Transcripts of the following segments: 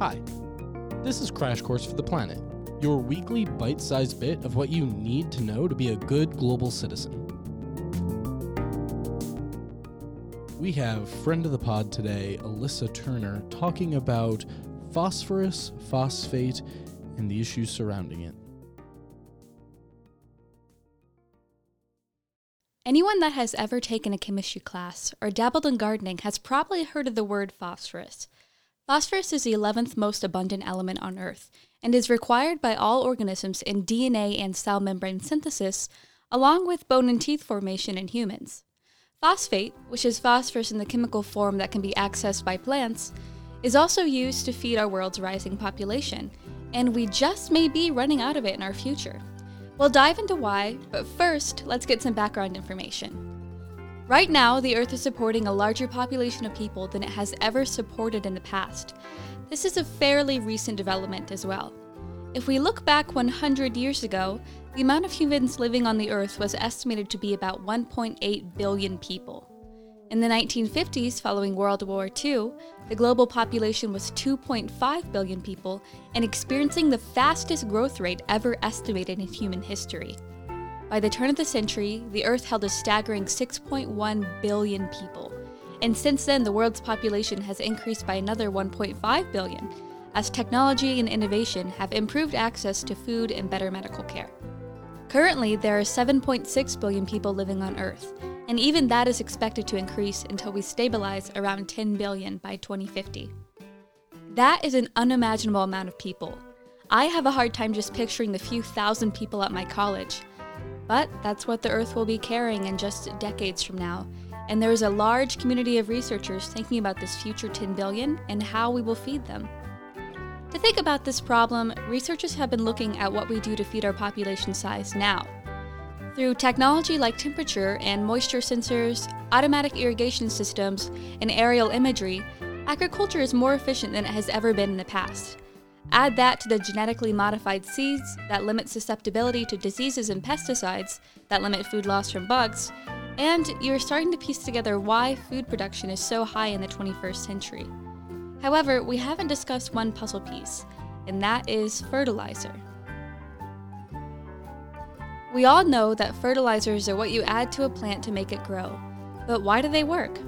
Hi, this is Crash Course for the Planet, your weekly bite sized bit of what you need to know to be a good global citizen. We have friend of the pod today, Alyssa Turner, talking about phosphorus, phosphate, and the issues surrounding it. Anyone that has ever taken a chemistry class or dabbled in gardening has probably heard of the word phosphorus. Phosphorus is the 11th most abundant element on Earth and is required by all organisms in DNA and cell membrane synthesis, along with bone and teeth formation in humans. Phosphate, which is phosphorus in the chemical form that can be accessed by plants, is also used to feed our world's rising population, and we just may be running out of it in our future. We'll dive into why, but first, let's get some background information. Right now, the Earth is supporting a larger population of people than it has ever supported in the past. This is a fairly recent development as well. If we look back 100 years ago, the amount of humans living on the Earth was estimated to be about 1.8 billion people. In the 1950s, following World War II, the global population was 2.5 billion people and experiencing the fastest growth rate ever estimated in human history. By the turn of the century, the Earth held a staggering 6.1 billion people, and since then, the world's population has increased by another 1.5 billion, as technology and innovation have improved access to food and better medical care. Currently, there are 7.6 billion people living on Earth, and even that is expected to increase until we stabilize around 10 billion by 2050. That is an unimaginable amount of people. I have a hard time just picturing the few thousand people at my college. But that's what the Earth will be carrying in just decades from now, and there is a large community of researchers thinking about this future 10 billion and how we will feed them. To think about this problem, researchers have been looking at what we do to feed our population size now. Through technology like temperature and moisture sensors, automatic irrigation systems, and aerial imagery, agriculture is more efficient than it has ever been in the past. Add that to the genetically modified seeds that limit susceptibility to diseases and pesticides that limit food loss from bugs, and you're starting to piece together why food production is so high in the 21st century. However, we haven't discussed one puzzle piece, and that is fertilizer. We all know that fertilizers are what you add to a plant to make it grow. But why do they work?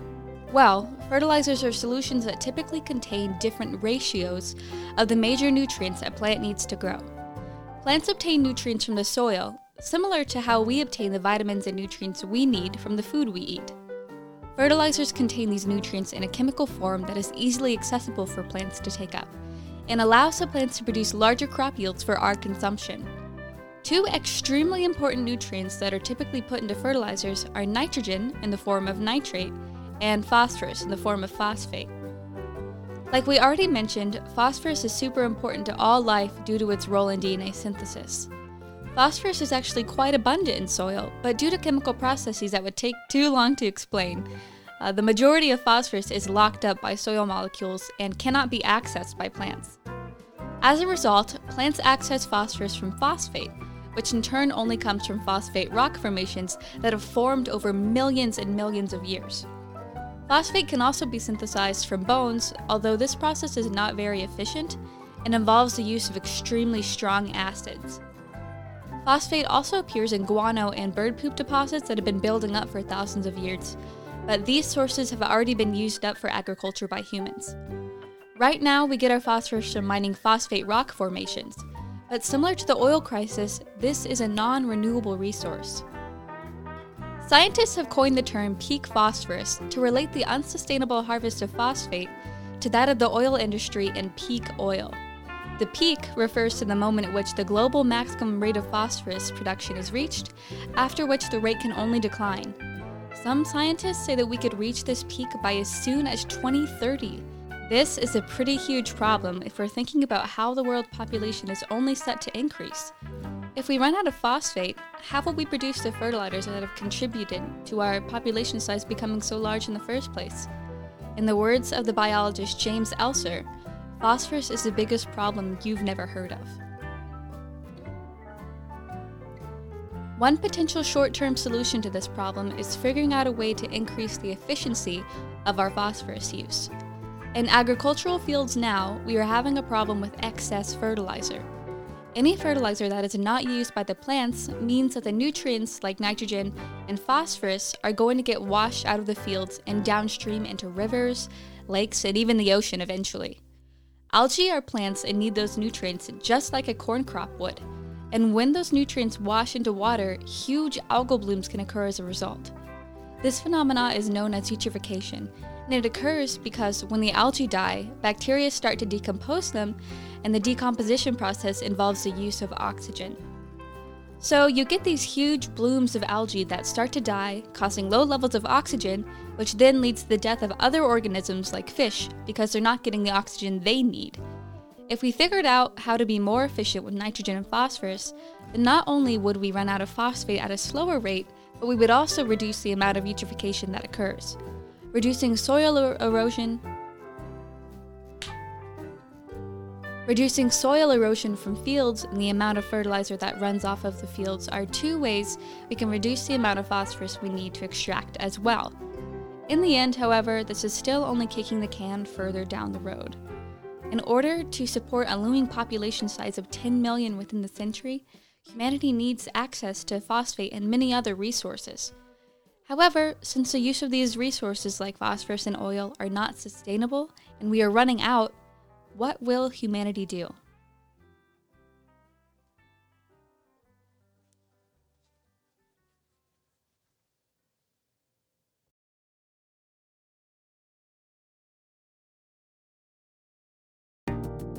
Well, fertilizers are solutions that typically contain different ratios of the major nutrients a plant needs to grow. Plants obtain nutrients from the soil, similar to how we obtain the vitamins and nutrients we need from the food we eat. Fertilizers contain these nutrients in a chemical form that is easily accessible for plants to take up and allows the plants to produce larger crop yields for our consumption. Two extremely important nutrients that are typically put into fertilizers are nitrogen in the form of nitrate and phosphorus in the form of phosphate. Like we already mentioned, phosphorus is super important to all life due to its role in DNA synthesis. Phosphorus is actually quite abundant in soil, but due to chemical processes that would take too long to explain, uh, the majority of phosphorus is locked up by soil molecules and cannot be accessed by plants. As a result, plants access phosphorus from phosphate, which in turn only comes from phosphate rock formations that have formed over millions and millions of years. Phosphate can also be synthesized from bones, although this process is not very efficient and involves the use of extremely strong acids. Phosphate also appears in guano and bird poop deposits that have been building up for thousands of years, but these sources have already been used up for agriculture by humans. Right now, we get our phosphorus from mining phosphate rock formations, but similar to the oil crisis, this is a non renewable resource. Scientists have coined the term peak phosphorus to relate the unsustainable harvest of phosphate to that of the oil industry and peak oil. The peak refers to the moment at which the global maximum rate of phosphorus production is reached, after which the rate can only decline. Some scientists say that we could reach this peak by as soon as 2030. This is a pretty huge problem if we're thinking about how the world population is only set to increase. If we run out of phosphate, how will we produce the fertilizers that have contributed to our population size becoming so large in the first place? In the words of the biologist James Elser, phosphorus is the biggest problem you've never heard of. One potential short term solution to this problem is figuring out a way to increase the efficiency of our phosphorus use. In agricultural fields now, we are having a problem with excess fertilizer. Any fertilizer that is not used by the plants means that the nutrients like nitrogen and phosphorus are going to get washed out of the fields and downstream into rivers, lakes, and even the ocean eventually. Algae are plants and need those nutrients just like a corn crop would. And when those nutrients wash into water, huge algal blooms can occur as a result. This phenomena is known as eutrophication, and it occurs because when the algae die, bacteria start to decompose them, and the decomposition process involves the use of oxygen. So you get these huge blooms of algae that start to die, causing low levels of oxygen, which then leads to the death of other organisms like fish because they're not getting the oxygen they need. If we figured out how to be more efficient with nitrogen and phosphorus, then not only would we run out of phosphate at a slower rate, but we would also reduce the amount of eutrophication that occurs reducing soil er- erosion, Reducing soil erosion from fields and the amount of fertilizer that runs off of the fields are two ways we can reduce the amount of phosphorus we need to extract as well. In the end, however, this is still only kicking the can further down the road. In order to support a looming population size of 10 million within the century, humanity needs access to phosphate and many other resources. However, since the use of these resources like phosphorus and oil are not sustainable and we are running out, what will humanity do?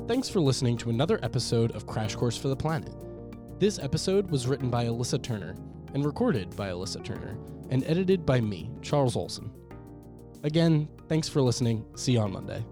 Thanks for listening to another episode of Crash Course for the Planet. This episode was written by Alyssa Turner and recorded by Alyssa Turner and edited by me, Charles Olson. Again, thanks for listening. See you on Monday.